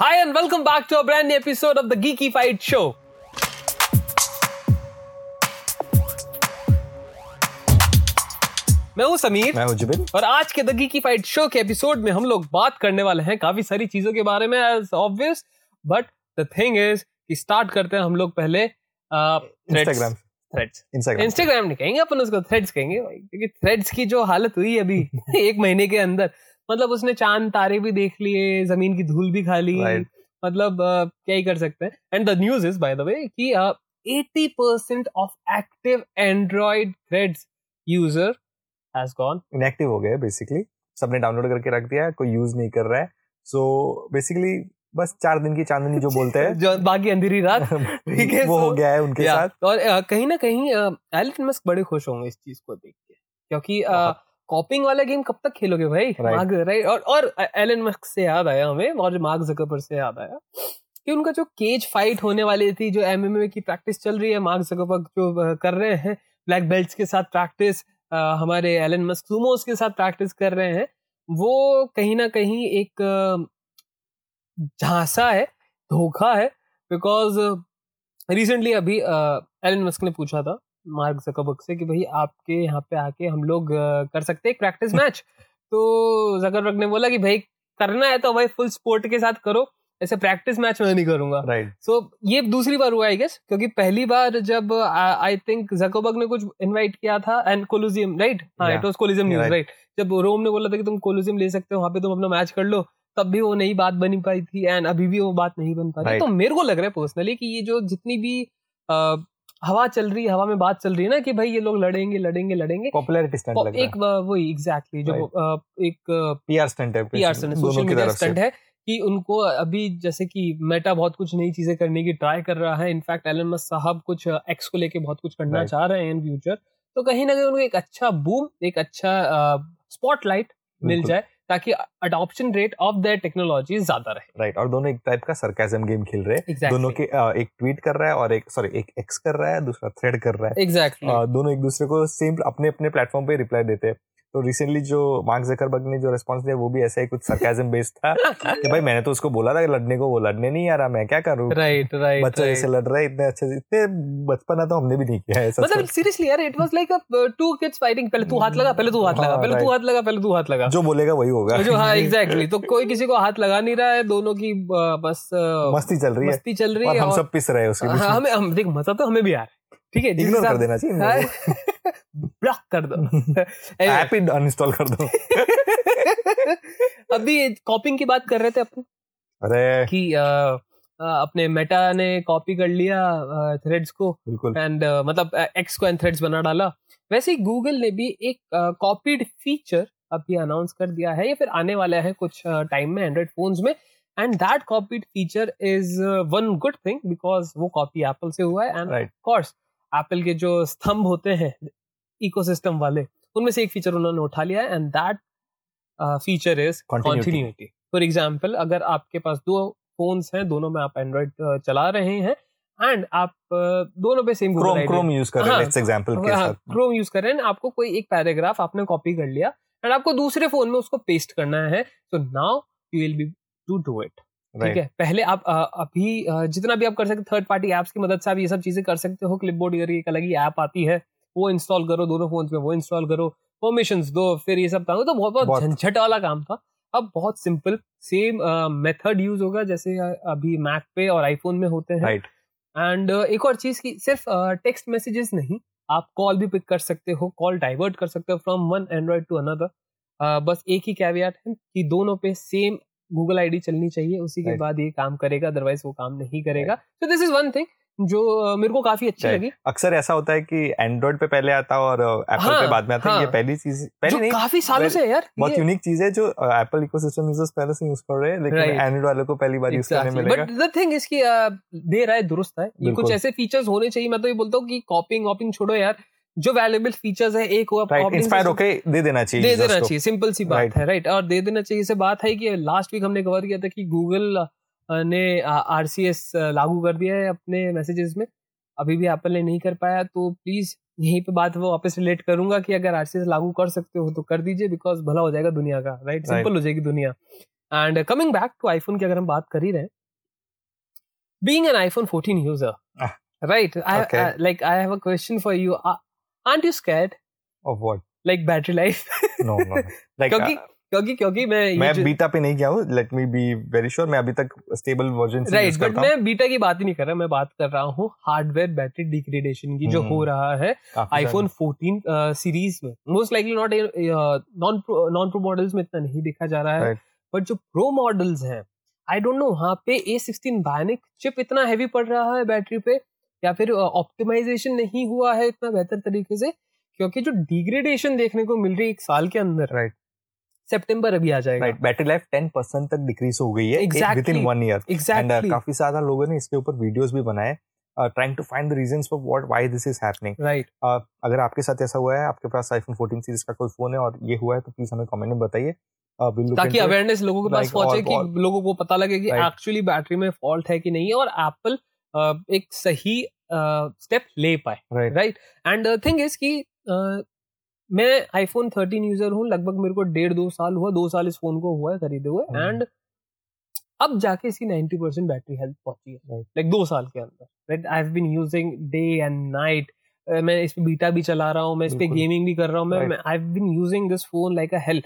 Hi, and welcome back to a brand new episode of the Geeky Fight Show. मैं हूँ समीर मैं हूँ जुबिन। और आज के द गीकी फाइट शो के एपिसोड में हम लोग बात करने वाले हैं काफ़ी सारी चीज़ों के बारे में as obvious but the thing is कि स्टार्ट करते हैं हम लोग पहले इंस्टाग्राम थ्रेड्स इंस्टाग्राम इंस्टाग्राम नहीं कहेंगे अपन उसको थ्रेड्स कहेंगे क्योंकि थ्रेड्स की जो हालत हुई अभी एक महीने के अंदर मतलब उसने चाँद तारे भी देख लिए ज़मीन की धूल भी खा ली। Right. मतलब uh, क्या ही कर सकते हैं। And the news is by the way कि eighty percent of active Android Threads user has gone inactive हो गए बेसिकली सबने डाउनलोड करके रख दिया है कोई यूज़ नहीं कर रहा है। सो so, बेसिकली बस चार दिन की चांदनी जो बोलते हैं। जो बाकी अंधेरी रात ठीक है, वो हो गया है उनके साथ। और uh, कहीं ना कहीं एलन मस्क बड़े खुश होंगे इस चीज़ को देख के। क्योंकि बहुत। कॉपिंग वाला गेम कब तक खेलोगे भाई. मार्क राइट और और एलन मस्क से याद आया हमें और मार्क जकरबर्ग से याद आया कि उनका जो केज फाइट होने वाली थी जो एमएमए की प्रैक्टिस चल रही है मार्क जकरबर्ग जो कर रहे हैं ब्लैक बेल्ट्स के साथ प्रैक्टिस हमारे एलन मस्क सुमोस के साथ प्रैक्टिस कर रहे हैं वो कहीं ना कहीं एक झांसा है धोखा है बिकॉज़ रिसेंटली अभी एलन मस्क ने पूछा था मार्क जकरबर्ग से कि भाई आपके यहाँ पे आके हम लोग कर सकते हैं प्रैक्टिस मैच तो जकरबर्ग ने बोला कि भाई करना है तो भाई फुल स्पोर्ट के साथ करो ऐसे प्रैक्टिस मैच मैं नहीं करूँगा। राइट सो so, ये दूसरी बार हुआ आई गेस क्योंकि पहली बार जब आई थिंक जकोबर्ग ने कुछ इनवाइट किया था एंड कोलोजियम राइट हाँ it was Colosseum news right जब रोम ने बोला था कि तुम कोलोजियम ले सकते हो वहाँ पे तुम अपना मैच कर लो तब भी वो नई बात बनी पाई थी एंड अभी भी वो बात नहीं बन पा रही। Right. तो मेरे को लग रहा है पर्सनली कि ये जो जितनी भी हवा चल रही है हवा में बात चल रही है ना कि भाई ये लोग लड़ेंगे लड़ेंगे लड़ेंगे। पॉपुलैरिटी स्टंट लग एक वही एग्जैक्टली जो एक पीआर स्टंट है PR stunt social media stunt है कि उनको अभी जैसे कि मेटा बहुत कुछ नई चीज़ें करने की ट्राई कर रहा है। इनफैक्ट एलन मस्क साहब कुछ एक्स को लेके बहुत कुछ करना चाह रहे हैं इन फ्यूचर तो कहीं ना कहीं उनको एक अच्छा बूम एक अच्छा स्पॉटलाइट मिल जाए ताकि adoption rate of their technology ज़्यादा रहे। राइट और दोनों एक टाइप का सरकाजम गेम खेल रहे हैं। Exactly. दोनों के एक ट्वीट कर रहा है और एक सॉरी एक एक्स कर रहा है दूसरा थ्रेड कर रहा है। Exactly exactly. दोनों एक दूसरे को सेम अपने अपने प्लेटफॉर्म पे रिप्लाई देते हैं। तो रिसेंटली जो मार्क जकरबर्ग ने जो रिस्पांस दिया वो भी ऐसा ही कुछ सरकाजम बेस्ड था कि भाई मैंने तो उसको बोला था कि लड़ने को वो लड़ने नहीं आ रहा मैं क्या करूँ? राइट राइट बच्चा जैसे लड़ रहा है इतने अच्छे से इतने बचपना तो हमने भी नहीं किया है मतलब सीरियसली यार it was like two kids fighting पहले तू हाथ लगा पहले तू हाथ लगा हाँ, पहले तू हाथ लगा पहले तू हाथ लगा। जो बोलेगा वही होगा। जो हाँ एग्जैक्टली तो कोई किसी को हाथ लगा नहीं रहा है दोनों की बस मस्ती चल रही है। मस्ती चल रही है हम सब पिस रहे हैं उसके हाँ, हमें हम देख मज़ा तो हमें भी आ रहा है। ठीक है इग्नोर कर देना चाहिए। ब्लॉक कर दो। ऐप ही अनइंस्टॉल कर दो। अभी कॉपिंग की बात कर रहे थे अपन? अरे। कि अपने मेटा ने कॉपी कर लिया थ्रेड्स को एंड मतलब एक्स को एंड थ्रेड्स बना डाला। वैसे ही गूगल ने भी एक कॉपीड फीचर अभी अनाउंस कर दिया है या फिर आने वाला है कुछ टाइम में एंड्रॉइड फोन्स में। And that copied feature is one good thing because वो कॉपी एप्पल से हुआ है एंड राइट कोर्स एप्पल के जो स्तंभ होते हैं इकोसिस्टम वाले उनमें से एक फीचर उन्होंने उठा लिया है and that feature is. Continuity for example अगर आपके पास दो फोन्स हैं दोनों में आप एंड्रॉइड चला रहे हैं एंड आप uh, दोनों पे सेम क्रोम क्रोम यूज़ कर रहे हैं हाँ, एग्जांपल के साथ। क्रोम यूज़ कर रहे हैं आपको कोई एक पैराग्राफ आपने कॉपी कर लिया एंड आपको दूसरे फ़ोन में उसको पेस्ट करना है तो now you will be to do it ठीक है पहले आप अभी जितना भी आप कर सकते थर्ड पार्टी एप्स की मदद से आप ये सब चीज़ें कर सकते हो। क्लिपबोर्ड करके एक अलग ही ऐप आती है वो इंस्टॉल करो दोनों फ़ोन में वो इंस्टॉल करो। परमिशंस दो फिर ये सब काम तो बहुत बहुत। झंझट वाला काम था। अब बहुत सिंपल सेम मेथड यूज़ होगा जैसे अभी मैक पे और आईफोन में होते हैं। राइट एंड एक और चीज़ की सिर्फ़ टेक्स्ट मैसेजेस नहीं आप कॉल भी पिक कर सकते हो कॉल डाइवर्ट कर सकते हो from one Android to another बस एक ही कैवियाट है कि दोनों पे सेम गूगल आईडी चलनी चाहिए उसी के बाद ये काम करेगा अदरवाइज़ वो काम नहीं करेगा। तो दिस इज़ वन थिंग जो मेरे को काफ़ी अच्छी. लगी। अक्सर ऐसा होता है कि एंड्रॉइड पे पहले आता और एप्पल हाँ, पे बाद में आता है हाँ। ये पहली चीज़ पहली जो नहीं काफ़ी सालों से यार बहुत यूनिक चीज़ है जो एप्पल इकोसिस्टम यूज़र्स पहले से यूज़ कर रहे हैं लेकिन एंड्रॉइड वालों को पहली बार यूज़ करने मिलेगा। बट द थिंग इसकी दे रहा है दुरुस्त है। ये कुछ ऐसे फीचर्स होने चाहिए मैं तो ये बोलता हूँ कि कॉपिंग वॉपिंग छोड़ो यार। जो वैल्यूबल फीचर्स है एक राइट इंस्पायर होके दे देना चाहिए दे देना चाहिए सिंपल सी बात Right. है राइट और दे देना चाहिए से बात है कि लास्ट वीक हमने कवर किया था कि गूगल ने आरसीएस लागू कर दिया है अपने मैसेजेस में। अभी भी एप्पल ने नहीं कर पाया तो प्लीज़ यहीं पे बात वो वापस रिलेट करूँगा कि अगर आरसीएस लागू कर सकते हो तो कर दीजिए बिकॉज़ भला हो जाएगा दुनिया का राइट Right. सिंपल हो जाएगी दुनिया। And coming back to iPhone की अगर हम बात कर ही रहे being an iPhone 14 user Ah, right? I, okay. I like i have aren't you scared of what? Like battery life? No no like क्योंकि uh, क्योंकि क्योंकि मैं मैं बीटा पे नहीं गया हूँ let me be very sure मैं अभी तक स्टेबल वर्जन राइट बट करता हूँ। मैं बीटा की बात ही नहीं कर रहा मैं बात कर रहा हूँ हार्डवेयर बैटरी डिग्रेडेशन की जो हम्म। हो रहा है आईफोन 14 सीरीज़ में। Most likely not non non pro models में इतना नहीं देखा जा रहा है Right. बट जो प्रो मॉडल्स हैं आई डोंट नो वहाँ पे ए सिक्सटीन बायनिक चिप इतना हैवी पड़ रहा है बैटरी पे या फिर ऑप्टिमाइजेशन नहीं हुआ है इतना बेहतर तरीके से क्योंकि जो डिग्रेडेशन देखने को मिल रही है एक साल के अंदर Right. सितंबर अभी आ जाएगा। राइट बैटरी लाइफ 10% तक डिक्रीज हो गई है within one year and exactly काफ़ी ज़्यादा लोगों ने इसके ऊपर वीडियोस भी बनाए trying to find the reasons for what why this is happening right अगर आपके साथ ऐसा हुआ है आपके पास आईफोन 14 सीरीज़ का कोई फ़ोन है और ये हुआ है तो प्लीज़ हमें कमेंट में बताइए। Uh, ताकि अवेयरनेस लोगों के पास पहुँचे कि लोगों को पता लगे कि एक्चुअली बैटरी में फॉल्ट है कि नहीं है और एप्पल एक सही स्टेप ले पाए राइट एंड थिंग इज़ कि मैं आईफोन 13 यूज़र हूँ लगभग मेरे को डेढ़ दो साल हुआ दो साल इस फ़ोन को हुआ है खरीदे हुए। एंड अब जाके इसकी 90 परसेंट बैटरी हेल्थ पहुँची है. लाइक दो साल के अंदर right I have been using day and night मैं इस पे बीटा भी चला रहा हूँ मैं इस पे बिल्कुल। गेमिंग भी कर रहा हूँ मैं I have been using this phone like a health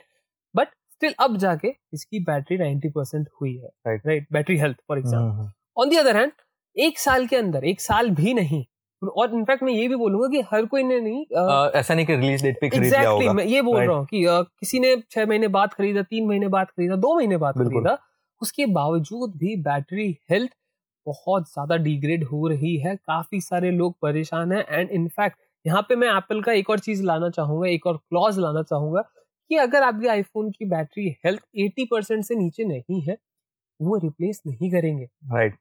but still अब जाके इसकी बैटरी 90 परसेंट हुई है Right. Right battery health for example on the other hand एक साल के अंदर एक साल भी नहीं। और इनफैक्ट मैं ये भी बोलूँगा कि हर कोई ने नहीं अ, Uh, ऐसा नहीं कि रिलीज़ डेट पे खरीद exactly, लिया होगा। मैं ये बोल Right. रहा हूँ कि अ, किसी ने छह महीने बाद खरीदा तीन महीने बाद खरीदा दो महीने बाद खरीदा उसके बावजूद भी बैटरी हेल्थ बहुत ज़्यादा डिग्रेड हो रही है। काफ़ी सारे लोग परेशान हैं एंड इनफैक्ट यहाँ पे मैं एप्पल का एक और चीज़ लाना चाहूँगा एक और क्लॉज लाना चाहूँगा कि अगर आपके आईफोन की बैटरी हेल्थ 80 परसेंट से नीचे नहीं है वो रिप्लेस नहीं करेंगे। Right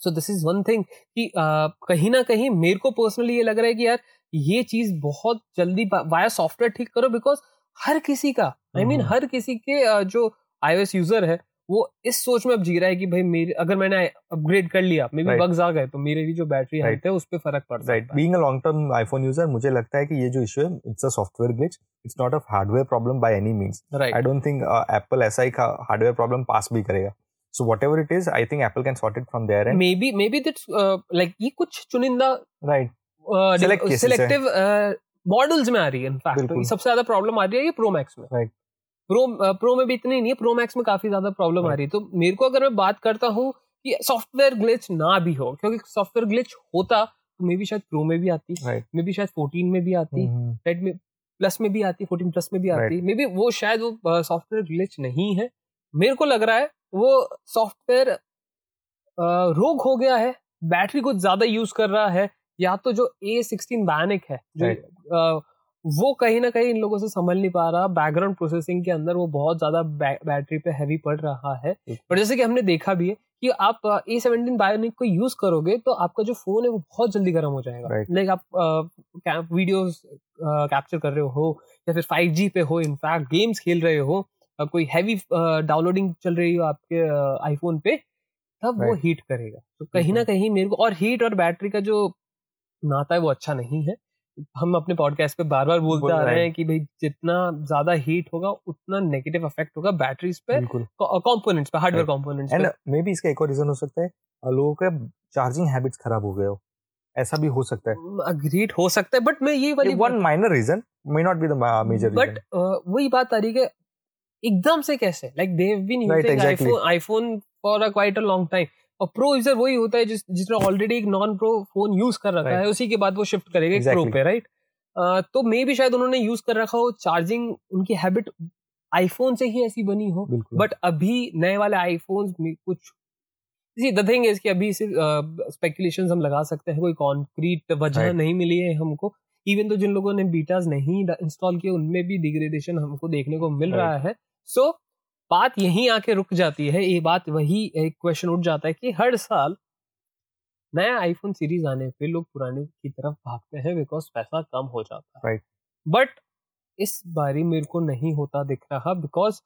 so this is one thing कि कहीं ना कहीं मेरे को पर्सनली ये लग रहा है कि यार ये चीज़ बहुत जल्दी वाया सॉफ्टवेयर ठीक करो बिकॉज़ हर किसी का आई मीन हम्म। हर किसी के जो आईओएस यूज़र है वो इस सोच में अब जी रहा है कि भाई मेरे अगर मैंने अपग्रेड कर लिया मे बी बग्स आ गए तो मेरे भी जो बैटरी Right. हेल्थ है उस पर फ़र्क पड़ राइट सकता है। Being a long term iPhone user मुझे लगता है कि ये जो इशू है it's a software glitch it's not a hardware problem by any means I don't think Apple ऐसा ही हार्डवेयर प्रॉब्लम पास भी करेगा। So whatever it is I think Apple can sort it from there and maybe maybe that's like ये कुछ चुनिंदा right. Selective models में आ रही है इनफैक्ट। सबसे ज़्यादा प्रॉब्लम आ रही है ये प्रो मैक्स में। Right. प्रो प्रो में भी इतनी नहीं है प्रो मैक्स में काफ़ी ज़्यादा प्रॉब्लम आ. रही है। तो मेरे को अगर मैं बात करता हूँ कि सॉफ्टवेयर ग्लिच ना भी हो क्योंकि सॉफ्टवेयर ग्लिच होता तो मे बी शायद प्रो में भी आती राइट मे बी शायद 14 में भी आती रेडमी प्लस में भी आती 14 प्लस में भी आती। मे बी वो शायद वो सॉफ्टवेयर ग्लिच नहीं है। मेरे को लग रहा है वो सॉफ्टवेयर रोग हो गया है बैटरी कुछ ज़्यादा यूज़ कर रहा है या तो जो ए सिक्सटीन बैनिक है जो Right. वो कहीं ना कहीं इन लोगों से संभल नहीं पा रहा बैकग्राउंड प्रोसेसिंग के अंदर वो बहुत ज़्यादा बैटरी पे हैवी पड़ रहा है और जैसे कि हमने देखा भी है कि आप ए सेवनटीन बायोनिक को यूज़ करोगे तो आपका जो फ़ोन है वो बहुत जल्दी गर्म हो जाएगा Right. लाइक आप वीडियोस कैप्चर कर रहे हो या फिर 5G पे हो इनफैक्ट गेम्स खेल रहे हो कोई हैवी डाउनलोडिंग चल रही हो आपके आईफोन पे तब वो हीट करेगा। तो कहीं ना कहीं मेरे को और हीट और बैटरी का जो नाता है वो अच्छा नहीं है। हम अपने पॉडकास्ट पे बार बार बोलते आ रहे हैं कि भाई जितना ज़्यादा हीट होगा उतना नेगेटिव इफ़ेक्ट होगा बैटरीज पे कंपोनेंट्स पे hardware. Components and may be इसका एक और रीजन हो सकता है लोगों के चार्जिंग हैबिट्स खराब हो गए हो। ऐसा भी हो सकता है। अग्रीड हो सकता है बट मैं ये वाली one minor reason may not be the major but वही बात आ रही है एकदम से कैसे like they have been using iPhone iPhone for a quite a long time और प्रो यूज़र वही होता है जिस जिसने ऑलरेडी एक नॉन प्रो फ़ोन यूज़ कर रखा Right. है उसी के बाद वो शिफ्ट करेगा एक प्रो पे राइट right? uh, तो मे भी शायद उन्होंने यूज़ कर रखा हो चार्जिंग उनकी हैबिट आईफोन से ही ऐसी बनी हो बट अभी नए वाले आईफोन में कुछ सी द थिंग इज़ कि अभी सिर्फ़ स्पेकुलेशंस हम लगा सकते हैं कोई कॉन्क्रीट वजह Right. नहीं मिली है हमको इवन तो जिन लोगों ने बीटास नहीं इंस्टॉल किए उनमें भी डिग्रेडेशन हमको देखने को मिल Right. रहा है सो बात यहीं आके रुक जाती है ये बात वही एक क्वेश्चन उठ जाता है कि हर साल नया आईफोन सीरीज़ आने पे लोग पुराने की तरफ़ भागते हैं बिकॉज़ पैसा कम हो जाता है Right. बट इस बारी मेरे को नहीं होता दिख रहा बिकॉज़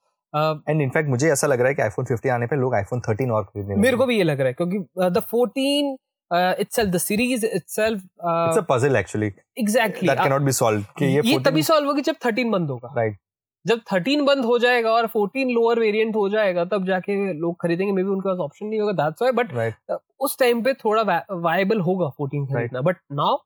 एंड इनफैक्ट मुझे ऐसा लग रहा है कि आईफोन 50 आने पे लोग आईफोन 13 और खरीदने मेरे को भी ये लग रहा है क्योंकि the 14 itself the series itself it's a puzzle actually exactly that can not be solve कि ये ये 14 तभी सॉल्व होगी जब 13 बंद होगा। राइट जब 13 बंद हो जाएगा और 14 लोअर वेरिएंट हो जाएगा तब जाके लोग खरीदेंगे। मे बी उनके पास ऑप्शन नहीं होगा दैट्स व्हाई बट उस टाइम पे थोड़ा वायबल होगा 14 खरीदना बट नाउ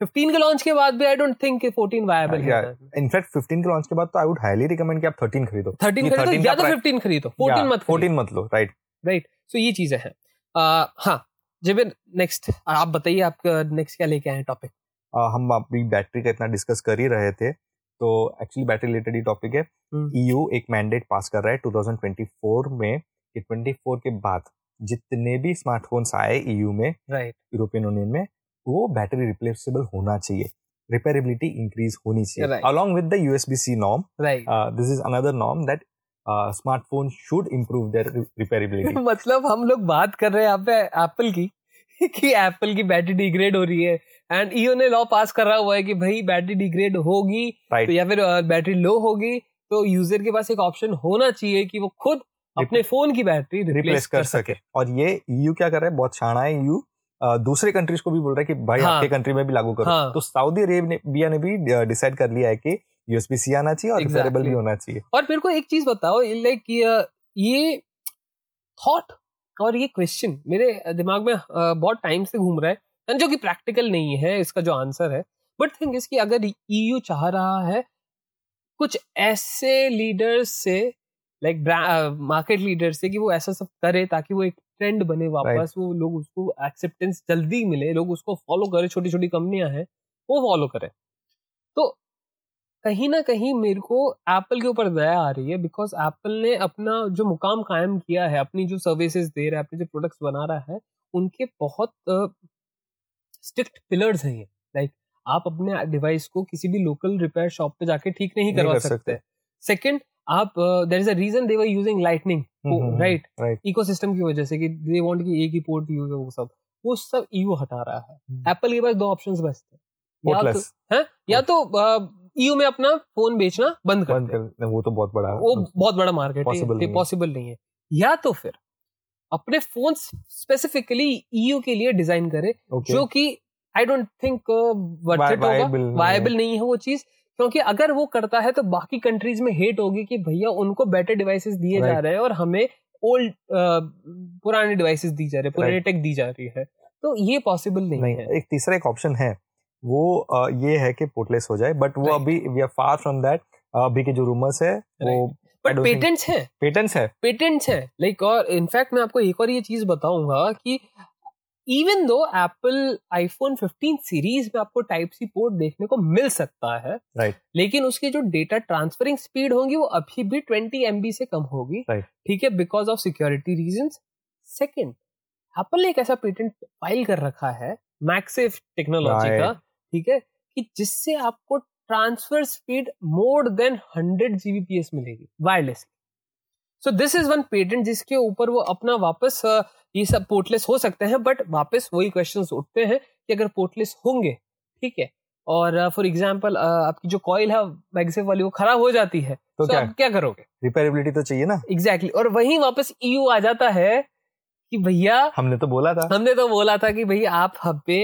15 के लॉन्च के बाद भी आई डोंट थिंक 14 वायबल है। इनफैक्ट 15 के लॉन्च के बाद तो आई वुड हाईली रिकमेंड कि आप 13 खरीदो। 13 खरीदो 13 या तो 15 खरीदो। 14 मत 14 मत लो राइट राइट सो ये चीज़ें हैं। हाँ जिबिन नेक्स्ट आप बताइए आप नेक्स्ट क्या लेके आए टॉपिक हम अभी बैटरी का इतना डिस्कस कर ही रहे थे तो एक्चुअली बैटरी रिलेटेड ही टॉपिक है। हम्म। ईयू एक मैंडेट पास कर रहा है 2024 में कि 24 के बाद जितने भी स्मार्टफोन्स आए ईयू में राइट यूरोपियन यूनियन में वो बैटरी रिप्लेसेबल होना चाहिए। रिपेरेबिलिटी इंक्रीज होनी चाहिए. Along with the USB C norm right this is another norm that smartphone should improve their repairability मतलब हम लोग बात कर रहे हैं यहाँ पे एप्पल की कि एप्पल की बैटरी डिग्रेड हो रही है। एंड ईओ ने लॉ पास करा हुआ है कि भाई बैटरी डिग्रेड होगी right. तो या फिर बैटरी लो होगी तो यूज़र के पास एक ऑप्शन होना चाहिए कि वो खुद अपने फ़ोन की बैटरी रिप्लेस रिप्लेस कर सके। और ये ईयू क्या कर रहा है? बहुत शाना है ईयू दूसरे कंट्रीज़ को भी बोल रहा है कि भाई हाँ। आपके कंट्री में भी लागू करो। हाँ। तो सऊदी अरेबिया ने भी डिसाइड कर लिया है कि यूएसबी सी आना चाहिए और Exactly. भी होना चाहिए और मेरे को एक चीज़ बताओ लाइक ये थॉट और ये क्वेश्चन मेरे दिमाग में बहुत टाइम से घूम रहा है जो कि प्रैक्टिकल नहीं है इसका जो आंसर है बट थिंक इसकी अगर ईयू चाह रहा है कुछ ऐसे लीडर्स से लाइक मार्केट लीडर से कि वो ऐसा सब करे ताकि वो एक ट्रेंड बने वापस right. वो लोग उसको एक्सेप्टेंस जल्दी मिले लोग उसको फॉलो करे छोटी छोटी कंपनियाँ हैं वो फॉलो करें कहीं ना कहीं मेरे को एप्पल के ऊपर दया आ रही है बिकॉज़ एप्पल ने अपना जो मुकाम कायम किया है अपनी जो सर्विसेज़ दे रहा है अपने जो प्रोडक्ट्स बना रहा है उनके बहुत स्ट्रिक्ट पिलर्स हैं ये। लाइक आप अपने डिवाइस को किसी भी लोकल रिपेयर शॉप पे जाके ठीक नहीं नहीं करवा कर सकते। सेकंड आप there is a reason they were using lightning right ecosystem की वजह से कि दे वांट कि एक ही पोर्ट यूज़ हो वो सब। वो सब ईयू हटा रहा है। हम्म। एप्पल के पास दो ऑप्शंस बचते हैं। या तो है? या तो ईयू में अपना फ़ोन बेचना बंद कर कर वो तो बहुत बड़ा वो बहुत बड़ा मार्केट है। पॉसिबल नहीं है। या तो फिर अपने फ़ोन स्पेसिफिकली ईयू के लिए डिज़ाइन करे ओके जो कि आई डोंट थिंक वर्थ होगा। वायबल नहीं है। वो चीज़ क्योंकि अगर वो करता है तो बाकी कंट्रीज़ में हेट होगी कि भैया उनको बेटर डिवाइसेस दिए जा रहे हैं और हमें ओल्ड पुराने डिवाइसेस दी जा रहे हैं पुरानी टेक दी जा रही है। तो ये पॉसिबल नहीं, नहीं है। एक तीसरा एक ऑप्शन है। वो ये है कि पोर्टलेस हो जाए बट वो Right. अभी we are far from that अभी के जो रूमर्स है वो बट पेटेंट्स हैं पेटेंट्स है पेटेंट्स हैं लाइक और इनफैक्ट मैं आपको एक और ये चीज़ बताऊँगा कि even though Apple iPhone 15 series में आपको टाइप सी पोर्ट देखने को मिल सकता है राइट Right. लेकिन उसकी जो डेटा ट्रांसफरिंग स्पीड होगी वो अभी भी 20 एमबी से कम होगी Right. ठीक है because of security reason second Apple ने एक ऐसा पेटेंट फ़ाइल कर रखा है मैक्सेफ टेक्नोलॉजी Right. का ठीक है कि जिससे आपको transfer speed more than 100 GBPS मिलेगी wireless so this is one patent जिसके ऊपर वो अपना वापस ये सब पोर्टलेस हो सकते हैं बट वापस वही क्वेश्चन उठते हैं कि अगर पोर्टलेस होंगे ठीक है? और फॉर एग्जांपल आपकी जो कॉइल है मैगसेफ वाली वो खराब हो जाती है तो तो क्या? आप क्या करोगे? रिपेरेबिलिटी तो चाहिए ना। Exactly exactly. और वहीं वापस ईयू आ जाता है कि भैया हमने तो बोला था। हमने तो बोला था कि भैया आप हम पे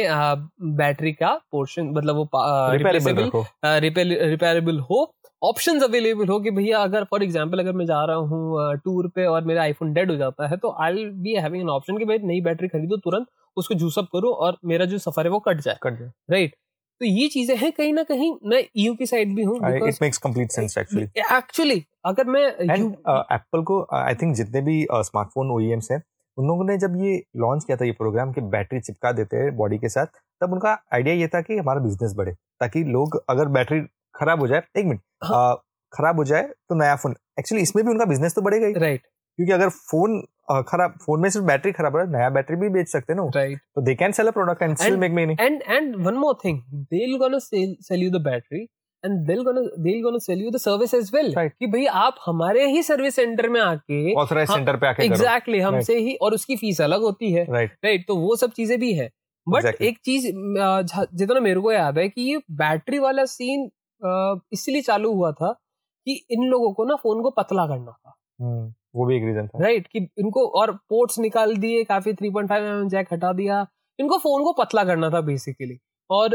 बैटरी का पोर्शन मतलब वो रखो। रिपेयरेबल हो ऑप्शंस अवेलेबल हो कि भैया अगर फॉर एग्ज़ाम्पल अगर मैं जा रहा हूँ टूर पे और मेरा आईफोन डेड हो जाता है तो I be having an option कि भाई नई बैटरी खरीदो तुरंत उसको जूसअप करो और मेरा जो सफ़र है वो कट जाए। कट जाए। राइट तो ये चीज़ें हैं कहीं ना कहीं मैं यू की साइड भी हूँ it makes complete sense actually actually अगर मैं एप्पल को आई थिंक जितने भी स्मार्टफ़ोन ओईएम्स हैं उन लोगों ने जब ये लॉन्च किया था ये प्रोग्राम कि बैटरी चिपका देते हैं बॉडी के साथ तब उनका आइडिया ये था कि हमारा बिज़नेस बढ़े ताकि लोग अगर बैटरी खराब हो जाए एक मिनट हाँ। खराब हो जाए तो नया फ़ोन एक्चुअली इसमें भी उनका बिज़नेस तो बढ़ेगा ही। राइट क्योंकि अगर फ़ोन खराब फ़ोन में सिर्फ़ बैटरी खराब है नया बैटरी भी बेच सकते हैं ना राइट तो they can sell a product and still make money and and one more thing they'll gonna sell, sell you the battery and they'll gonna they'll gonna sell you the service as well. Right. कि भाई आप हमारे ही service centre में आके authorise हाँ, center पे आके exactly हमसे ही और उसकी फ़ीस अलग होती है। राइट राइट तो वो सब चीज़ें भी है। But Exactly. एक चीज़ जितना मेरे को याद है कि ये बैटरी वाला सीन इसलिए चालू हुआ था कि इन लोगों को ना फ़ोन को पतला करना था। वो भी एक रीजन था। राइट कि इनको और पोर्ट्स निकाल दिए काफ़ी 3.5 mm जैक हटा दिया। इनको फ़ोन को पतला करना था बेसिकली और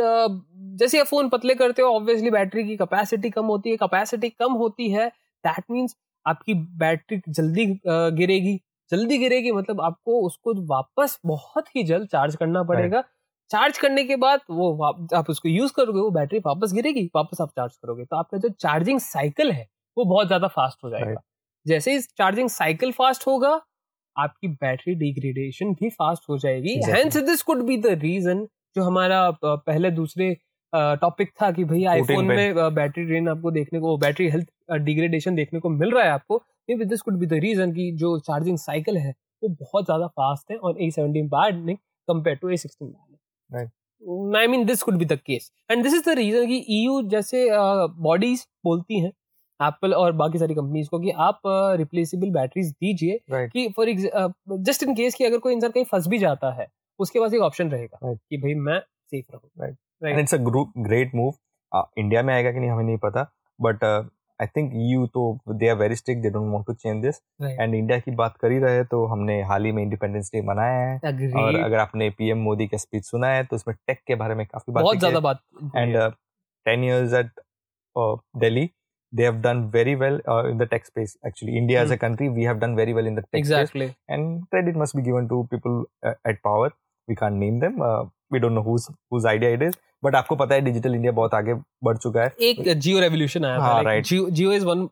जैसे आप फ़ोन पतले करते हो ऑब्वियसली बैटरी की कैपेसिटी कम होती है। कैपेसिटी कम होती है दैट मीन्स आपकी बैटरी जल्दी गिरेगी। जल्दी गिरेगी मतलब आपको उसको वापस बहुत ही जल्द चार्ज करना पड़ेगा। चार्ज करने के बाद वो आप उसको यूज़ करोगे वो बैटरी वापस गिरेगी वापस आप चार्ज करोगे। तो आपका जो चार्जिंग साइकिल है वो बहुत ज़्यादा फास्ट हो जाएगा। जैसे ही चार्जिंग साइकिल फास्ट होगा आपकी बैटरी डिग्रेडेशन भी फास्ट हो जाएगी। Hence this could be the reason जो हमारा पहले दूसरे टॉपिक था कि भाई 14 आईफोन में बैटरी ड्रेन आपको देखने को बैटरी हेल्थ डिग्रेडेशन देखने को मिल रहा है आपको may this could be the reason कि जो चार्जिंग साइकिल है वो बहुत ज़्यादा फास्ट है और ए सेवनटीन नहीं compare to A sixteen Right. I mean this could be the case and this is the reason कि ईयू जैसे बॉडीज uh, बोलती हैं एप्पल और बाकी सारी कंपनीज़ को कि आप रिप्लेसेबल बैटरीज दीजिए कि फॉर जस्ट इन केस कि अगर कोई इंसान कहीं फंस भी जाता है उसके पास एक ऑप्शन रहेगा कि भाई मैं सेफ़ रहूँ। Right it's a great move India में आएगा कि नहीं हमें नहीं पता। बट आई थिंक यू तो they are very strict they don't want to change this and India की बात कर ही रहे तो हमने हाल ही में इंडिपेंडेंस डे मनाया है। Agreed. और अगर आपने पीएम मोदी का स्पीच सुना है तो उसमें टेक के बारे में काफ़ी बात बहुत ज़्यादा बात and ten years at Delhi they have done very well in the tech space actually India as a country we have done very well in the tech space and credit must be given to people at power We can't name them. Uh, we don't know whose whose idea it is. But आपको पता है digital India बहुत आगे बढ़ चुका है एक जियो revolution आया हाँ, right. Jio is one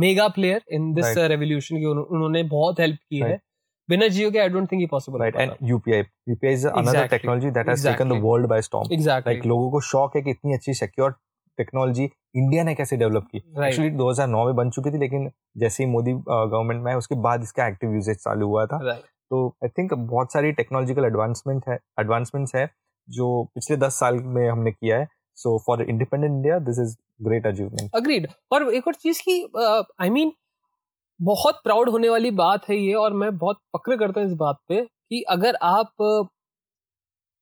mega player in this Right. Revolution की उन्हों- उन्होंने बहुत हेल्प की है Right. बिना जियो के I don't think possible right and UPI UPI is another Exactly. Technology that has taken the. World by storm exactly like लोगों को शौक है कि इतनी अच्छी सिक्योर टेक्नोलॉजी इंडिया ने कैसे डेवलप की राइट एक्चुअली 2009 में बन चुकी थी लेकिन जैसे ही मोदी गवर्नमेंट में उसके बाद इसका एक्टिव यूजेज चालू हुआ था राइट तो आई थिंक बहुत सारी टेक्नोलॉजिकल एडवांसमेंट है एडवांसमेंट्स है जो पिछले दस साल में हमने किया है। So for independent India this is great achievement agreed और एक और चीज़ की आई मीन बहुत प्राउड होने वाली बात है ये और मैं बहुत फक्र करता हूँ इस बात पे कि अगर आप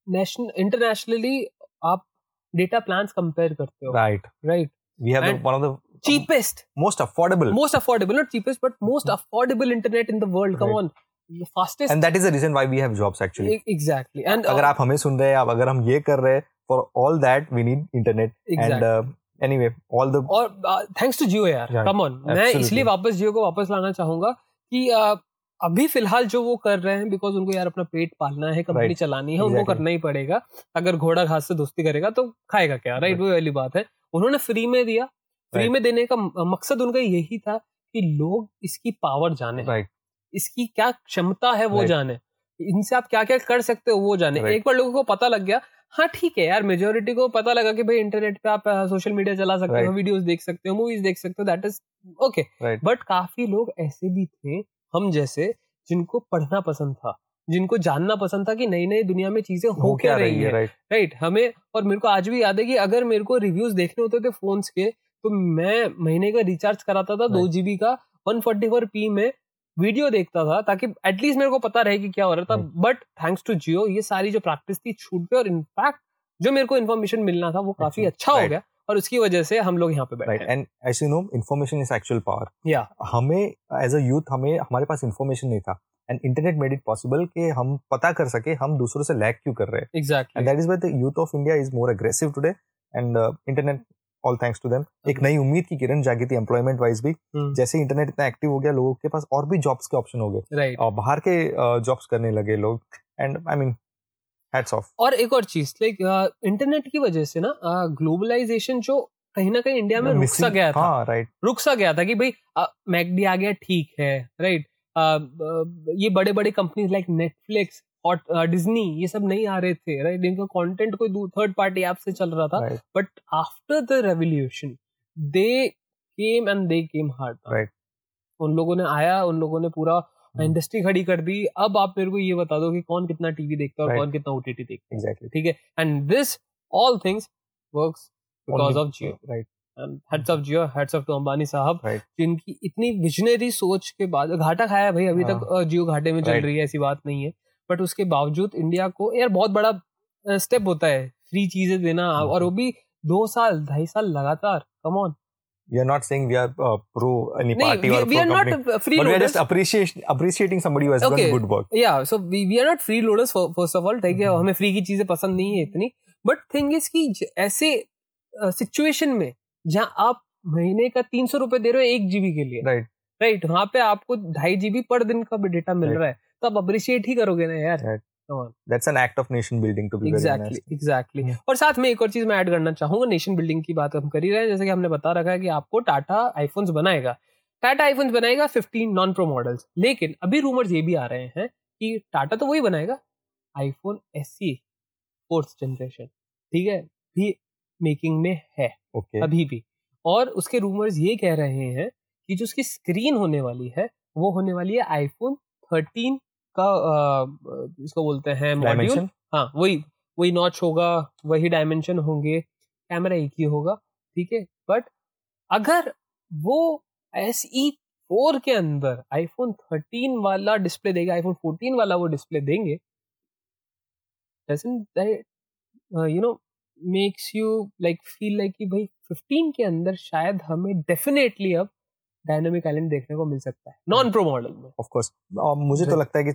नेशनल इंटरनेशनली आप डेटा प्लान्स कंपेयर करते हो। Right right we have one of the cheapest. Most affordable most affordable not cheapest but most affordable internet in the world. Come Right. on. The fastest and that is the reason why we have jobs actually exactly and अगर uh, आप हमें सुन रहे हैं अगर हम ये कर रहे हैं for all that we need internet. And anyway all the और थैंक्स टू जियो यार कम ऑन मैं. इसलिए वापस जियो को वापस लाना चाहूँगा कि uh, अभी फ़िलहाल जो वो कर रहे हैं बिकॉज़ उनको यार अपना पेट पालना है कंपनी Right. चलानी है exactly. उनको करना ही पड़ेगा अगर घोड़ा घास से दोस्ती करेगा तो खाएगा क्या राइट right. वो वाली बात है उन्होंने फ्री में दिया फ्री Right. में देने का मकसद उनका यही था कि लोग इसकी पावर जाने राइट इसकी क्या क्षमता है वो Right. जाने। इनसे आप क्या क्या कर सकते हो वो जाने। Right. एक बार लोगों को पता लग गया। हाँ ठीक है यार मेजोरिटी को पता लगा कि भाई इंटरनेट पे आप सोशल मीडिया चला सकते हो. वीडियोस देख सकते हो मूवीज़ देख सकते हो दैट इज़ ओके बट काफ़ी लोग ऐसे भी थे हम जैसे जिनको पढ़ना पसंद था जिनको जानना पसंद था कि नई नई दुनिया में चीज़ें हो क्या रही है राइट राइट हमें और मेरे को आज भी याद है कि अगर मेरे को रिव्यूज़ देखने होते थे फोन्स के तो मैं महीने का रिचार्ज कराता था दो जीबी का वन फोर्टी फोर पी में वीडियो देखता था ताकि एटलीस्ट मेरे को पता रहे कि क्या हो रहा था। बट थैंक्स टू जियो ये सारी जो प्रैक्टिस थी छूट पे और इनफैक्ट जो मेरे को इन्फॉर्मेशन मिलना था वो काफ़ी अच्छा हो गया और उसकी वजह से हम लोग यहाँ पे बैठे and as you know information is actual power या हमें एज अ यूथ हमें हमारे पास इन्फॉर्मेशन नहीं था। And internet made it possible कि हम पता कर सके हम दूसरों से लैग क्यों कर रहे हैं। And exactly that is why the youth of India is more aggressive today and internet all thanks to them एक नई उम्मीद की किरण जागी थी एम्प्लॉयमेंट वाइज भी। जैसे इंटरनेट इतना एक्टिव हो गया लोगों के पास और भी जॉब्स के ऑप्शन हो गए। और बाहर के जॉब्स करने लगे लोग। And I mean hats off और एक और चीज़ लाइक इंटरनेट की वजह से ना ग्लोबलाइजेशन जो कहीं ना कहीं इंडिया में रुक सा गया था। हाँ राइट रुक सा गया था कि भाई मैकडी आ गया ठीक है राइट ये बड़े बड़े कंपनीज़ लाइक नेटफ्लिक्स और डिज्नी ये सब नहीं आ रहे थे राइट इनका कंटेंट कोई थर्ड पार्टी ऐप से चल रहा था but after the revolution they came and they came hard Right. उन लोगों ने आया उन लोगों ने पूरा इंडस्ट्री खड़ी कर दी। अब आप मेरे को ये बता दो कि कौन कितना टीवी देखता है और कौन कितना ओटीटी देखता एग्जैक्टली है ठीक है? And this all things works because of Jio right heads of Jio heads of to Ambani साहब जिनकी इतनी विजनरी सोच के बाद घाटा खाया है भाई अभी तक जियो घाटे में चल हाँ। रही है ऐसी बात नहीं है। बट उसके बावजूद इंडिया को यार बहुत बड़ा स्टेप होता है। फ्री चीज़ें देना। और वो भी दो साल ढाई साल लगातार। Come on we are not saying we are uh, pro any party नहीं or we pro company not free but we are just appreciating appreciating somebody who has Okay. done good work. Yeah so we we are not free loaders first of all ठीक है हमें free की चीज़ें पसंद नहीं है इतनी। But thing is कि ऐसे सिचुएशन में जहाँ आप महीने का तीन सौ रुपए दे रहे हो एक जीबी के लिए राइट राइट वहाँ पे आपको ढाई जीबी पर दिन का डेटा मिल Right. रहा है। तो आप अप्रिशिएट ही करोगे ना यार। Right. That's an act of nation building to be exactly exactly. और साथ में एक और चीज़ मैं ऐड करना चाहूँगा नेशन बिल्डिंग की बात हम कर ही रहे हैं। जैसे कि हमने बता रखा है कि आपको टाटा आईफोन्स बनाएगा। टाटा आईफोन्स बनाएगा 15 नॉन प्रो मॉडल्स लेकिन अभी रूमर्स ये भी आ रहे हैं कि टाटा तो वही बनाएगा। IPhone SE fourth generation ठीक है? भी मेकिंग में है। ओके अभी भी। और उसके रूमर्स ये कह रहे हैं कि जो उसकी स्क्रीन होने वाली है वो होने वाली है आईफोन 13 का इसको बोलते हैं मॉड्यूल हाँ वही वही नॉच होगा वही डायमेंशन होंगे कैमरा एक ही होगा ठीक है? बट अगर वो एस ई फोर के अंदर आईफोन 13 वाला डिस्प्ले देगा आईफोन 14 वाला वो डिस्प्ले देंगे you know makes you like feel you like feel like कि भाई 15 के अंदर शायद हमें डेफिनेटली अब डायनामिक आइलैंड देखने को मिल सकता है। नॉन प्रो मॉडल में। ऑफ़ कोर्स मुझे तो लगता है कि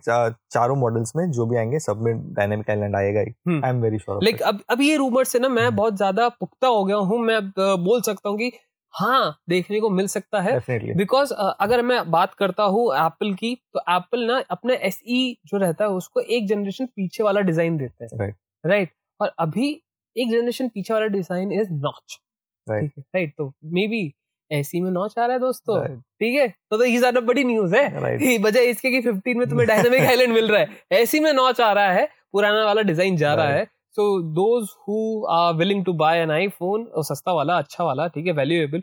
चारों मॉडल्स में जो भी आएँगे सब में डायनामिक आइलैंड आएगा ही। I am very sure like अब अब ये रूमर से ना मैं हम्म। बहुत ज़्यादा पुख्ता हो गया हूँ। मैं अब, बोल सकता हूँ कि हाँ देखने को मिल सकता है। बिकॉज़ अगर मैं बात करता हूँ एप्पल की तो एप्पल ना अपने एसई जो रहता है उसको एक जनरेशन पीछे वाला डिज़ाइन देते हैं। Right. राइट और अभी एक जनरेशन पीछे वाला design is notch Right. Right तो मे बी एसी में नॉच आ रहा है दोस्तों। ठीक है? तो तो ये ज़्यादा बड़ी न्यूज़ है। बजाय इसके कि 15 में तुम्हें डायनामिक आइलैंड मिल रहा है। एसी में नॉच आ रहा है पुराना वाला डिज़ाइन जा रहा है। So those who are willing to buy an iPhone सस्ता वाला अच्छा वाला ठीक है वैल्यूएबल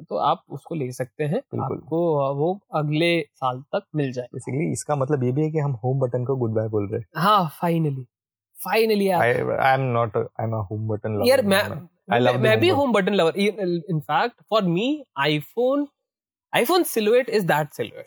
तो आप उसको ले सकते हैं। आपको वो अगले साल तक मिल जाए बेसिकली इसका मतलब ये भी है कि हम होम बटन को गुड बाय बोल रहे हैं। हाँ finally finally I I am not I am a home button यार मैं I love मैं, भी home button lover in fact for me iPhone iPhone silhouette is that silhouette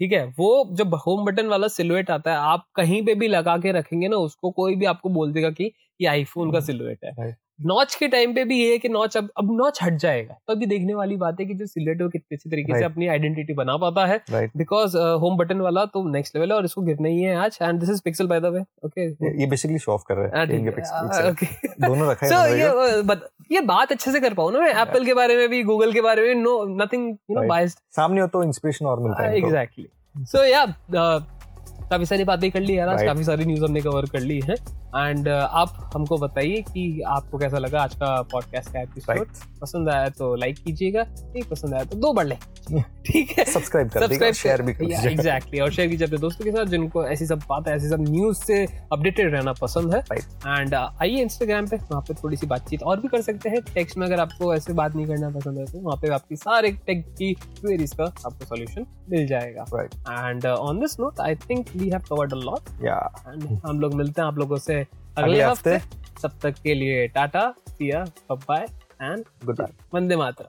ठीक है? वो जब होम बटन वाला सिलुएट आता है आप कहीं पे भी लगा के रखेंगे ना उसको कोई भी आपको बोल देगा कि ये आईफोन का सिलुएट है। Right. नॉच के टाइम पे भी ये है कि नॉच अब अब नॉच हट जाएगा। तो अभी देखने वाली बात है कि जो सिलुएट वो कितने अच्छी तरीके से अपनी आइडेंटिटी बना पाता है। बिकॉज़ होम बटन वाला तो नेक्स्ट लेवल है और इसको गिरना ही है आज। And this is Pixel by the way okay ये बेसिकली शो ऑफ़ कर रहा है। ओके दोनों रखा है सो ये uh, बत, ये बात अच्छे से कर पाऊँ ना मैं। एप्पल के बारे में भी गूगल के बारे में no nothing you know. Biased सामने हो तो इंस्पिरेशन और मिलता है एग्जैक्टली सो या काफ़ी सारी बातें कर ली है Right. काफ़ी सारी न्यूज़ हमने कवर कर ली है। एंड आप हमको बताइए कि आपको कैसा लगा आज का पॉडकास्ट का एपिसोड Right. पसंद आया तो लाइक कीजिएगा नहीं पसंद आया तो दो बढ़ ले। ठीक है? सब्सक्राइब कर दीजिए शेयर भी कर एग्जैक्टली और शेयर कीजिए अपने दोस्तों के साथ जिनको ऐसी सब बात ऐसी सब न्यूज़ से अपडेटेड रहना पसंद है। एंड आइए इंस्टाग्राम पे वहाँ पे थोड़ी सी बातचीत और भी कर सकते हैं। टेक्स्ट में अगर आपको ऐसे बात नहीं करना पसंद है तो वहाँ पे आपकी सारे टेक की क्वेरीज का आपको सोल्यूशन मिल जाएगा। And on this note I think we have covered a lot yeah and हम लोग मिलते हैं आप लोगों से अगले हफ़्ते। सब तब तक के लिए tata see ya bye and good bye Vande Mataram.